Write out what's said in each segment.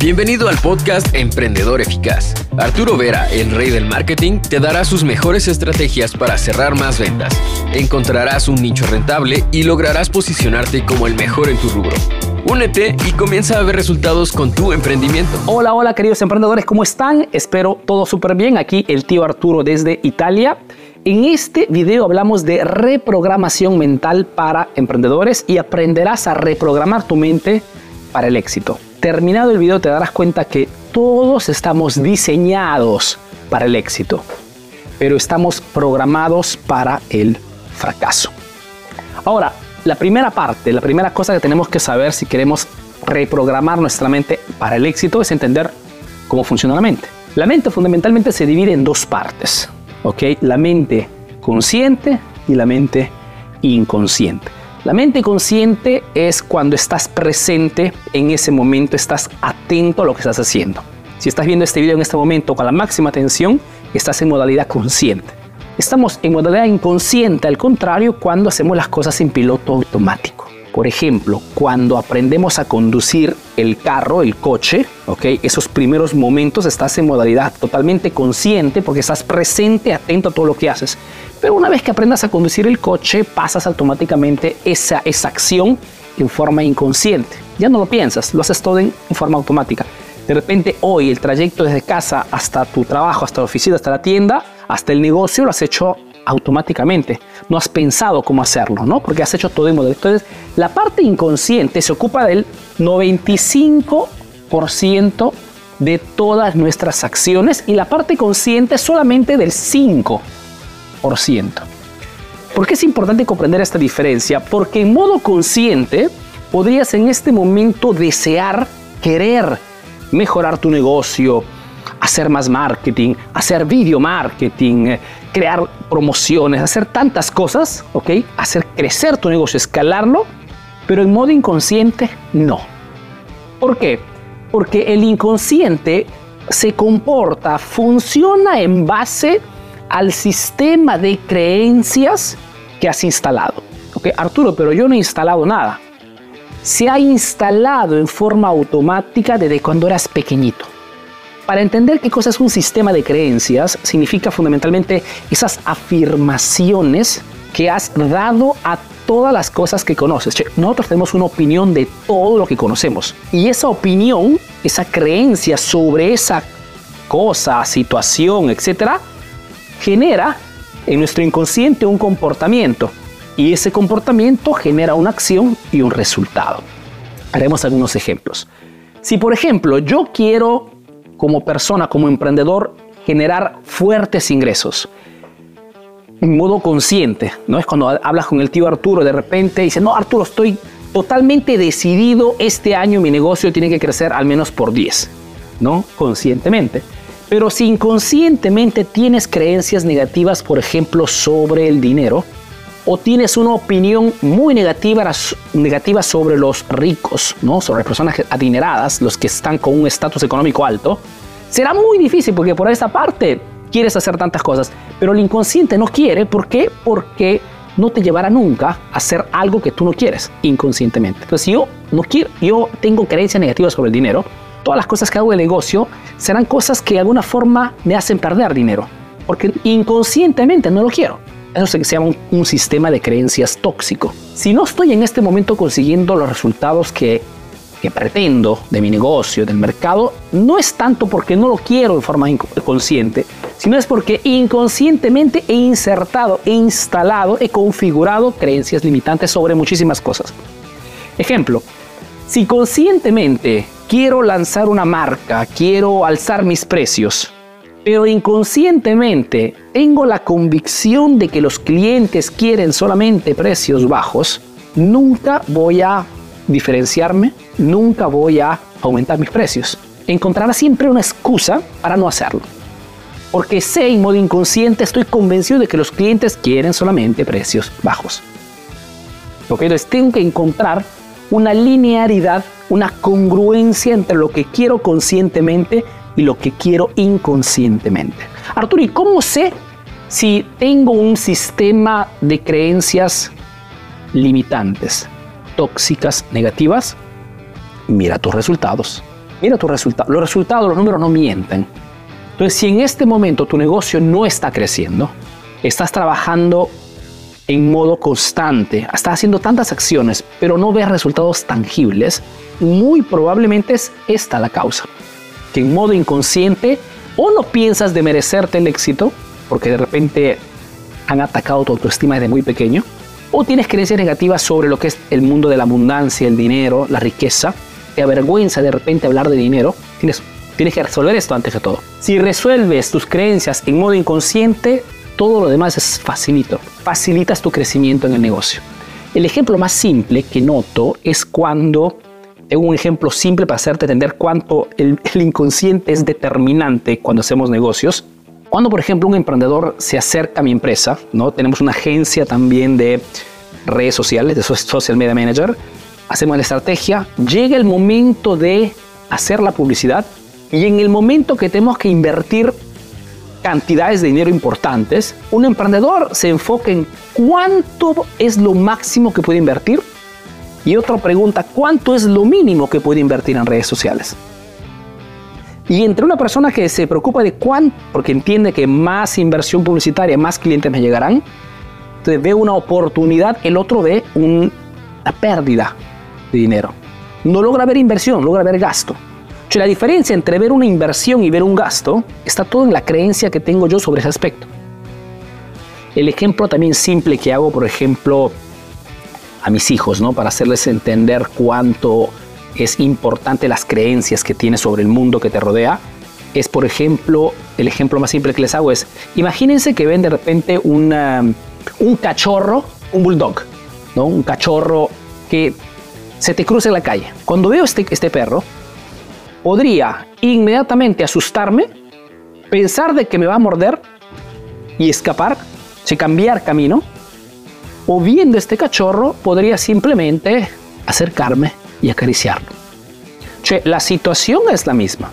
Bienvenido al podcast Emprendedor Eficaz. Arturo Vera, el rey del marketing, te dará sus mejores estrategias para cerrar más ventas. Encontrarás un nicho rentable y lograrás posicionarte como el mejor en tu rubro. Únete y comienza a ver resultados con tu emprendimiento. Hola, hola queridos emprendedores, ¿cómo están? Espero todo súper bien. Aquí el tío Arturo desde Italia. En este video hablamos de reprogramación mental para emprendedores y aprenderás a reprogramar tu mente para el éxito terminado el video te darás cuenta que todos estamos diseñados para el éxito, pero estamos programados para el fracaso. Ahora, la primera parte, la primera cosa que tenemos que saber si queremos reprogramar nuestra mente para el éxito es entender cómo funciona la mente. La mente fundamentalmente se divide en dos partes, ¿ok? La mente consciente y la mente inconsciente. La mente consciente es cuando estás presente en ese momento, estás atento a lo que estás haciendo. Si estás viendo este video en este momento con la máxima atención, estás en modalidad consciente. Estamos en modalidad inconsciente, al contrario, cuando hacemos las cosas en piloto automático. Por ejemplo, cuando aprendemos a conducir el carro, el coche, ¿ok? Esos primeros momentos estás en modalidad totalmente consciente porque estás presente, atento a todo lo que haces. Pero una vez que aprendas a conducir el coche, pasas automáticamente esa, esa acción en forma inconsciente. Ya no lo piensas, lo haces todo en, forma automática. De repente hoy el trayecto desde casa hasta tu trabajo, hasta la oficina, hasta la tienda, hasta el negocio, lo has hecho automáticamente. No has pensado cómo hacerlo, ¿no? Porque has hecho todo en modelo. Entonces, la parte inconsciente se ocupa del 95% de todas nuestras acciones y la parte consciente solamente del 5%. ¿Por qué es importante comprender esta diferencia? Porque en modo consciente podrías en este momento desear, querer mejorar tu negocio, hacer más marketing, hacer video marketing, eh, crear promociones, hacer tantas cosas, ¿ok? Hacer crecer tu negocio, escalarlo, pero en modo inconsciente no. ¿Por qué? Porque el inconsciente se comporta, funciona en base al sistema de creencias que has instalado. ¿Ok? Arturo, pero yo no he instalado nada. Se ha instalado en forma automática desde cuando eras pequeñito. Para entender qué cosa es un sistema de creencias, significa fundamentalmente esas afirmaciones que has dado a todas las cosas que conoces. nosotros tenemos una opinión de todo lo que conocemos. Y esa opinión, esa creencia sobre esa cosa, situación, etcétera, genera en nuestro inconsciente un comportamiento y ese comportamiento genera una acción y un resultado. Haremos algunos ejemplos. Si por ejemplo yo quiero como persona, como emprendedor, generar fuertes ingresos, en modo consciente, ¿no? Es cuando hablas con el tío Arturo de repente dice, no, Arturo, estoy totalmente decidido, este año mi negocio tiene que crecer al menos por 10, ¿no? Conscientemente. Pero si inconscientemente tienes creencias negativas, por ejemplo, sobre el dinero, o tienes una opinión muy negativa, negativa sobre los ricos, ¿no? sobre las personas adineradas, los que están con un estatus económico alto, será muy difícil porque por esa parte quieres hacer tantas cosas, pero el inconsciente no quiere. ¿Por qué? Porque no te llevará nunca a hacer algo que tú no quieres inconscientemente. Entonces, si yo no quiero, yo tengo creencias negativas sobre el dinero, todas las cosas que hago el negocio serán cosas que de alguna forma me hacen perder dinero, porque inconscientemente no lo quiero. Eso se llama un, sistema de creencias tóxico. Si no estoy en este momento consiguiendo los resultados que, que pretendo de mi negocio, del mercado, no es tanto porque no lo quiero de forma consciente, sino es porque inconscientemente he insertado, he instalado, he configurado creencias limitantes sobre muchísimas cosas. Ejemplo, si conscientemente quiero lanzar una marca, quiero alzar mis precios, pero inconscientemente tengo la convicción de que los clientes quieren solamente precios bajos, nunca voy a diferenciarme, nunca voy a aumentar mis precios. Encontrará siempre una excusa para no hacerlo. Porque sé en modo inconsciente, estoy convencido de que los clientes quieren solamente precios bajos. Ok, entonces tengo que encontrar una linearidad, una congruencia entre lo que quiero conscientemente y lo que quiero inconscientemente. Arturo, ¿y cómo sé si tengo un sistema de creencias limitantes, tóxicas, negativas? Mira tus resultados. mira tus resultados. Los resultados, los números no mienten. Entonces, si en este momento tu negocio no está creciendo, estás trabajando en modo constante, estás haciendo tantas acciones, pero no ves resultados tangibles, muy probablemente es esta la causa. Que en modo inconsciente o no piensas de merecerte el éxito, porque de repente han atacado tu autoestima desde muy pequeño, o tienes creencias negativas sobre lo que es el mundo de la abundancia, el dinero, la riqueza, te avergüenza de repente hablar de dinero, tienes Tienes que resolver esto antes de todo. Si resuelves tus creencias en modo inconsciente, todo lo demás es facilito. Facilitas tu crecimiento en el negocio. El ejemplo más simple que noto es cuando, tengo un ejemplo simple para hacerte entender cuánto el, el inconsciente es determinante cuando hacemos negocios. Cuando, por ejemplo, un emprendedor se acerca a mi empresa, ¿no? tenemos una agencia también de redes sociales, de Social Media Manager, hacemos la estrategia, llega el momento de hacer la publicidad y en el momento que tenemos que invertir cantidades de dinero importantes, un emprendedor se enfoca en cuánto es lo máximo que puede invertir y otro pregunta cuánto es lo mínimo que puede invertir en redes sociales. Y entre una persona que se preocupa de cuánto, porque entiende que más inversión publicitaria, más clientes me llegarán, entonces ve una oportunidad, el otro ve una pérdida de dinero. No logra ver inversión, logra ver gasto la diferencia entre ver una inversión y ver un gasto está todo en la creencia que tengo yo sobre ese aspecto. El ejemplo también simple que hago, por ejemplo, a mis hijos, ¿no? Para hacerles entender cuánto es importante las creencias que tienes sobre el mundo que te rodea, es, por ejemplo, el ejemplo más simple que les hago es, imagínense que ven de repente un cachorro, un bulldog, ¿no? Un cachorro que se te cruza en la calle. Cuando veo este, este perro, podría inmediatamente asustarme, pensar de que me va a morder y escapar, si cambiar camino, o viendo este cachorro podría simplemente acercarme y acariciarlo. la situación es la misma,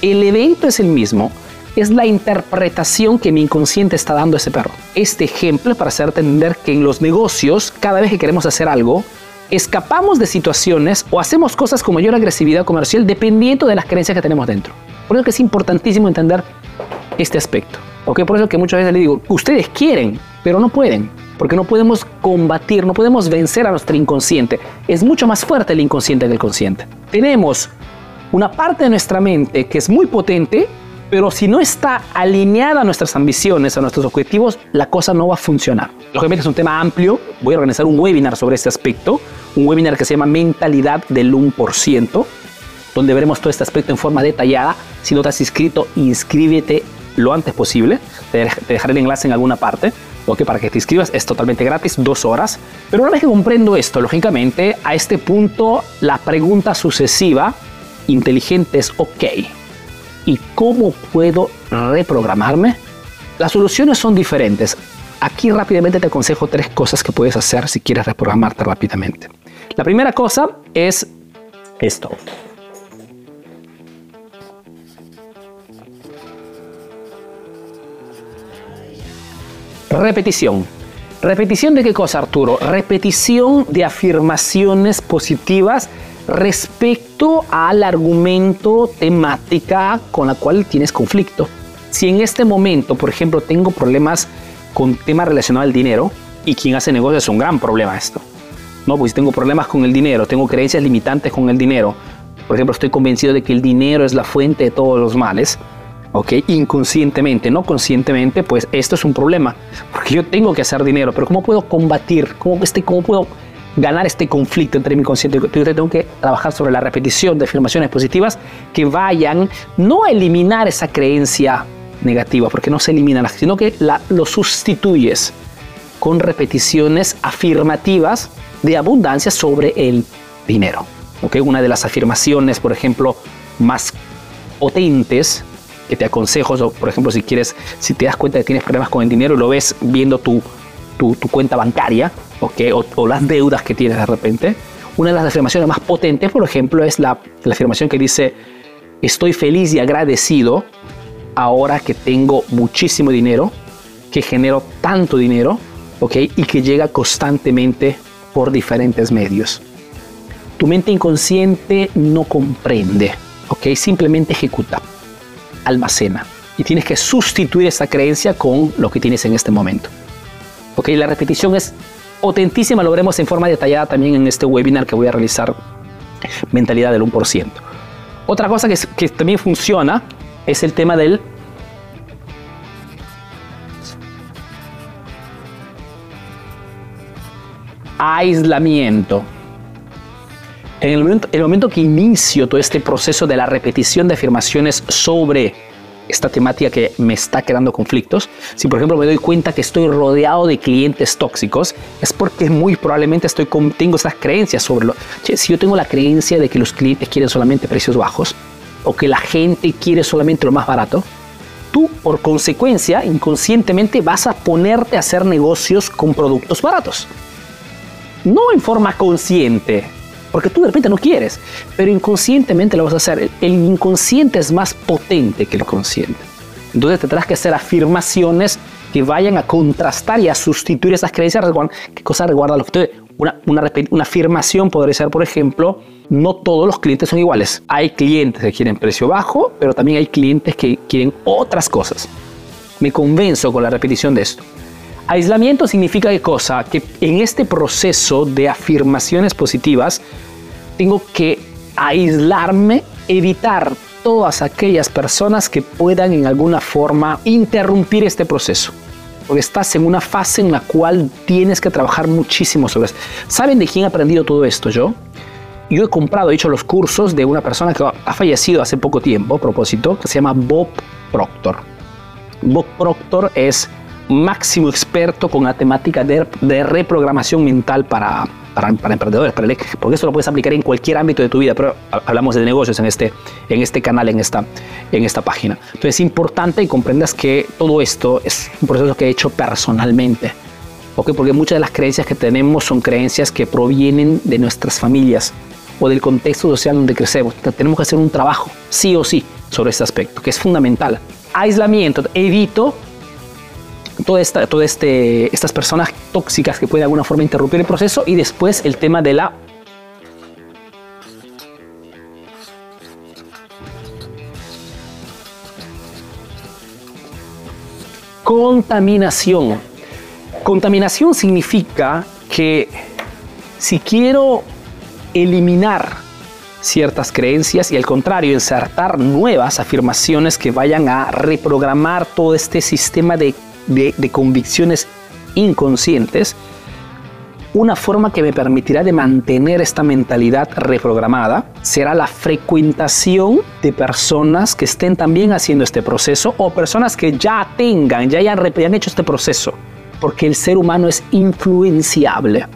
el evento es el mismo, es la interpretación que mi inconsciente está dando a ese perro. Este ejemplo es para hacerte entender que en los negocios, cada vez que queremos hacer algo, escapamos de situaciones o hacemos cosas con mayor agresividad comercial dependiendo de las creencias que tenemos dentro. Por eso que es importantísimo entender este aspecto. ¿ok? Por eso que muchas veces le digo, ustedes quieren, pero no pueden, porque no podemos combatir, no podemos vencer a nuestro inconsciente. Es mucho más fuerte el inconsciente que el consciente. Tenemos una parte de nuestra mente que es muy potente, pero si no está alineada a nuestras ambiciones, a nuestros objetivos, la cosa no va a funcionar. Lógicamente es un tema amplio, voy a organizar un webinar sobre este aspecto, un webinar que se llama Mentalidad del 1%, donde veremos todo este aspecto en forma detallada. Si no te has inscrito, inscríbete lo antes posible. Te dejaré el enlace en alguna parte. que para que te inscribas es totalmente gratis, dos horas. Pero una vez que comprendo esto, lógicamente, a este punto la pregunta sucesiva inteligente es, ok, ¿y cómo puedo reprogramarme? Las soluciones son diferentes. Aquí rápidamente te aconsejo tres cosas que puedes hacer si quieres reprogramarte rápidamente. La primera cosa es esto. Repetición. ¿Repetición de qué cosa, Arturo? Repetición de afirmaciones positivas respecto al argumento temática con la cual tienes conflicto. Si en este momento, por ejemplo, tengo problemas con temas relacionados al dinero y quien hace negocios es un gran problema esto. No, pues tengo problemas con el dinero, tengo creencias limitantes con el dinero. Por ejemplo, estoy convencido de que el dinero es la fuente de todos los males. ¿ok? Inconscientemente, no conscientemente, pues esto es un problema, porque yo tengo que hacer dinero, pero ¿cómo puedo combatir? ¿Cómo, este, cómo puedo ganar este conflicto entre mi consciente y yo tengo que trabajar sobre la repetición de afirmaciones positivas que vayan no a eliminar esa creencia negativa, porque no se eliminan, sino que la, lo sustituyes con repeticiones afirmativas de abundancia sobre el dinero. ¿okay? Una de las afirmaciones, por ejemplo, más potentes que te aconsejo, por ejemplo, si quieres, si te das cuenta que tienes problemas con el dinero y lo ves viendo tu, tu, cuenta bancaria ¿okay? o, o, las deudas que tienes de repente, una de las afirmaciones más potentes, por ejemplo, es la, la afirmación que dice, estoy feliz y agradecido ahora que tengo muchísimo dinero, que genero tanto dinero, ¿ok? Y que llega constantemente por diferentes medios. Tu mente inconsciente no comprende, ¿ok? Simplemente ejecuta, almacena. Y tienes que sustituir esa creencia con lo que tienes en este momento. ¿Ok? La repetición es potentísima, lo veremos en forma detallada también en este webinar que voy a realizar, Mentalidad del 1%. Otra cosa que, que también funciona es el tema del aislamiento. En el momento, el que inicio todo este proceso de la repetición de afirmaciones sobre esta temática que me está creando conflictos, si por ejemplo me doy cuenta que estoy rodeado de clientes tóxicos, es porque muy probablemente estoy con, tengo estas creencias sobre lo... si yo tengo la creencia de que los clientes quieren solamente precios bajos, o que la gente quiere solamente lo más barato, tú por consecuencia inconscientemente vas a ponerte a hacer negocios con productos baratos no en forma consciente, porque tú de repente no quieres, pero inconscientemente lo vas a hacer. El inconsciente es más potente que el consciente. Entonces tendrás que hacer afirmaciones que vayan a contrastar y a sustituir esas creencias. ¿Qué cosa recuerda lo que una, una, una afirmación podría ser, por ejemplo, no todos los clientes son iguales. Hay clientes que quieren precio bajo, pero también hay clientes que quieren otras cosas. Me convenzo con la repetición de esto. Aislamiento significa qué cosa? Que en este proceso de afirmaciones positivas tengo que aislarme, evitar todas aquellas personas que puedan en alguna forma interrumpir este proceso. Porque estás en una fase en la cual tienes que trabajar muchísimo sobre esto. ¿Saben de quién he aprendido todo esto yo? Yo he comprado, he hecho los cursos de una persona que ha fallecido hace poco tiempo, a propósito, que se llama Bob Proctor. Bob Proctor es máximo experto con la temática de, reprogramación mental para, para, emprendedores, porque eso lo puedes aplicar en cualquier ámbito de tu vida, pero hablamos de negocios en este, en este canal, en esta, en esta página. Entonces es importante que comprendas que todo esto es un proceso que he hecho personalmente. ¿okay? Porque muchas de las creencias que tenemos son creencias que provienen de nuestras familias o del contexto social donde crecemos. tenemos que hacer un trabajo, sí o sí, sobre este aspecto, que es fundamental. Aislamiento, evito todas esta, todo este, estas personas tóxicas que pueden de alguna forma interrumpir el proceso y después el tema de la contaminación. Contaminación significa que si quiero eliminar ciertas creencias y al contrario, insertar nuevas afirmaciones que vayan a reprogramar todo este sistema de de, convicciones inconscientes, una forma que me permitirá de mantener esta mentalidad reprogramada será la frecuentación de personas que estén también haciendo este proceso o personas que ya tengan, ya hayan, ya han hecho este proceso, porque el ser humano es influenciable.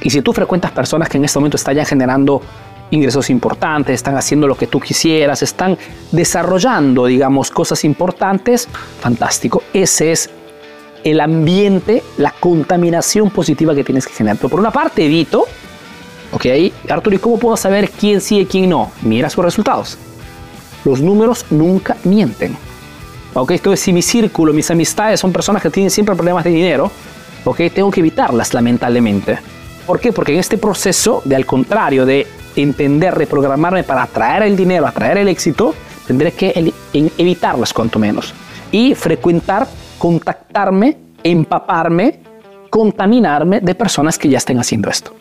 Y si tú frecuentas personas que en este momento están generando ingresos importantes, están haciendo lo que tú quisieras, están desarrollando, digamos, cosas importantes, fantástico. Ese es el ambiente, la contaminación positiva que tienes que generar. Pero por una parte, evito, ok, Arturo, ¿y cómo puedo saber quién sí y quién no? Mira sus resultados. Los números nunca mienten. Ok, entonces si mi círculo, mis amistades son personas que tienen siempre problemas de dinero, ok, tengo que evitarlas lamentablemente. ¿Por qué? Porque en este proceso de al contrario de entender, reprogramarme para atraer el dinero, atraer el éxito, tendré que evitarlas cuanto menos. Y frecuentar contactarme, empaparme, contaminarme de personas que ya estén haciendo esto.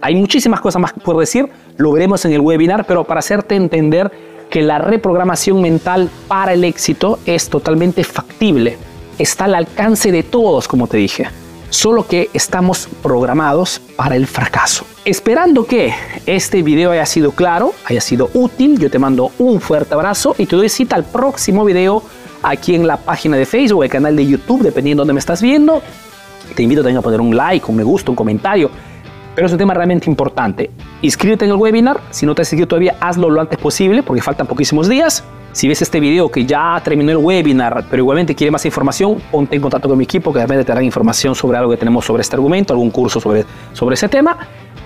Hay muchísimas cosas más por decir, lo veremos en el webinar, pero para hacerte entender que la reprogramación mental para el éxito es totalmente factible, está al alcance de todos, como te dije, solo que estamos programados para el fracaso. Esperando que este video haya sido claro, haya sido útil, yo te mando un fuerte abrazo y te doy cita al próximo video aquí en la página de Facebook, el canal de YouTube, dependiendo de dónde me estás viendo. Te invito también a poner un like, un me gusta, un comentario. Pero es un tema realmente importante. Inscríbete en el webinar. Si no te has seguido todavía, hazlo lo antes posible porque faltan poquísimos días. Si ves este video que ya terminó el webinar, pero igualmente quiere más información, ponte en contacto con mi equipo que de repente te darán información sobre algo que tenemos sobre este argumento, algún curso sobre, sobre ese tema.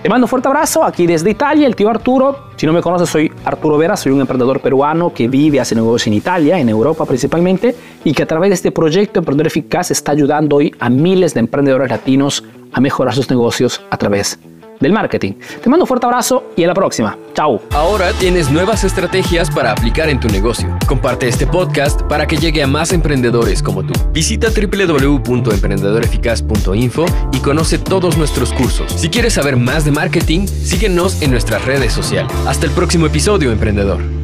Te mando un fuerte abrazo aquí desde Italia, el tío Arturo. Si no me conoces, soy Arturo Vera, soy un emprendedor peruano que vive, hace negocios en Italia, en Europa principalmente, y que a través de este proyecto Emprendedor Eficaz está ayudando hoy a miles de emprendedores latinos a mejorar sus negocios a través del marketing. Te mando un fuerte abrazo y a la próxima. Chao. Ahora tienes nuevas estrategias para aplicar en tu negocio. Comparte este podcast para que llegue a más emprendedores como tú. Visita www.emprendedoreficaz.info y conoce todos nuestros cursos. Si quieres saber más de marketing, síguenos en nuestras redes sociales. Hasta el próximo episodio, emprendedor.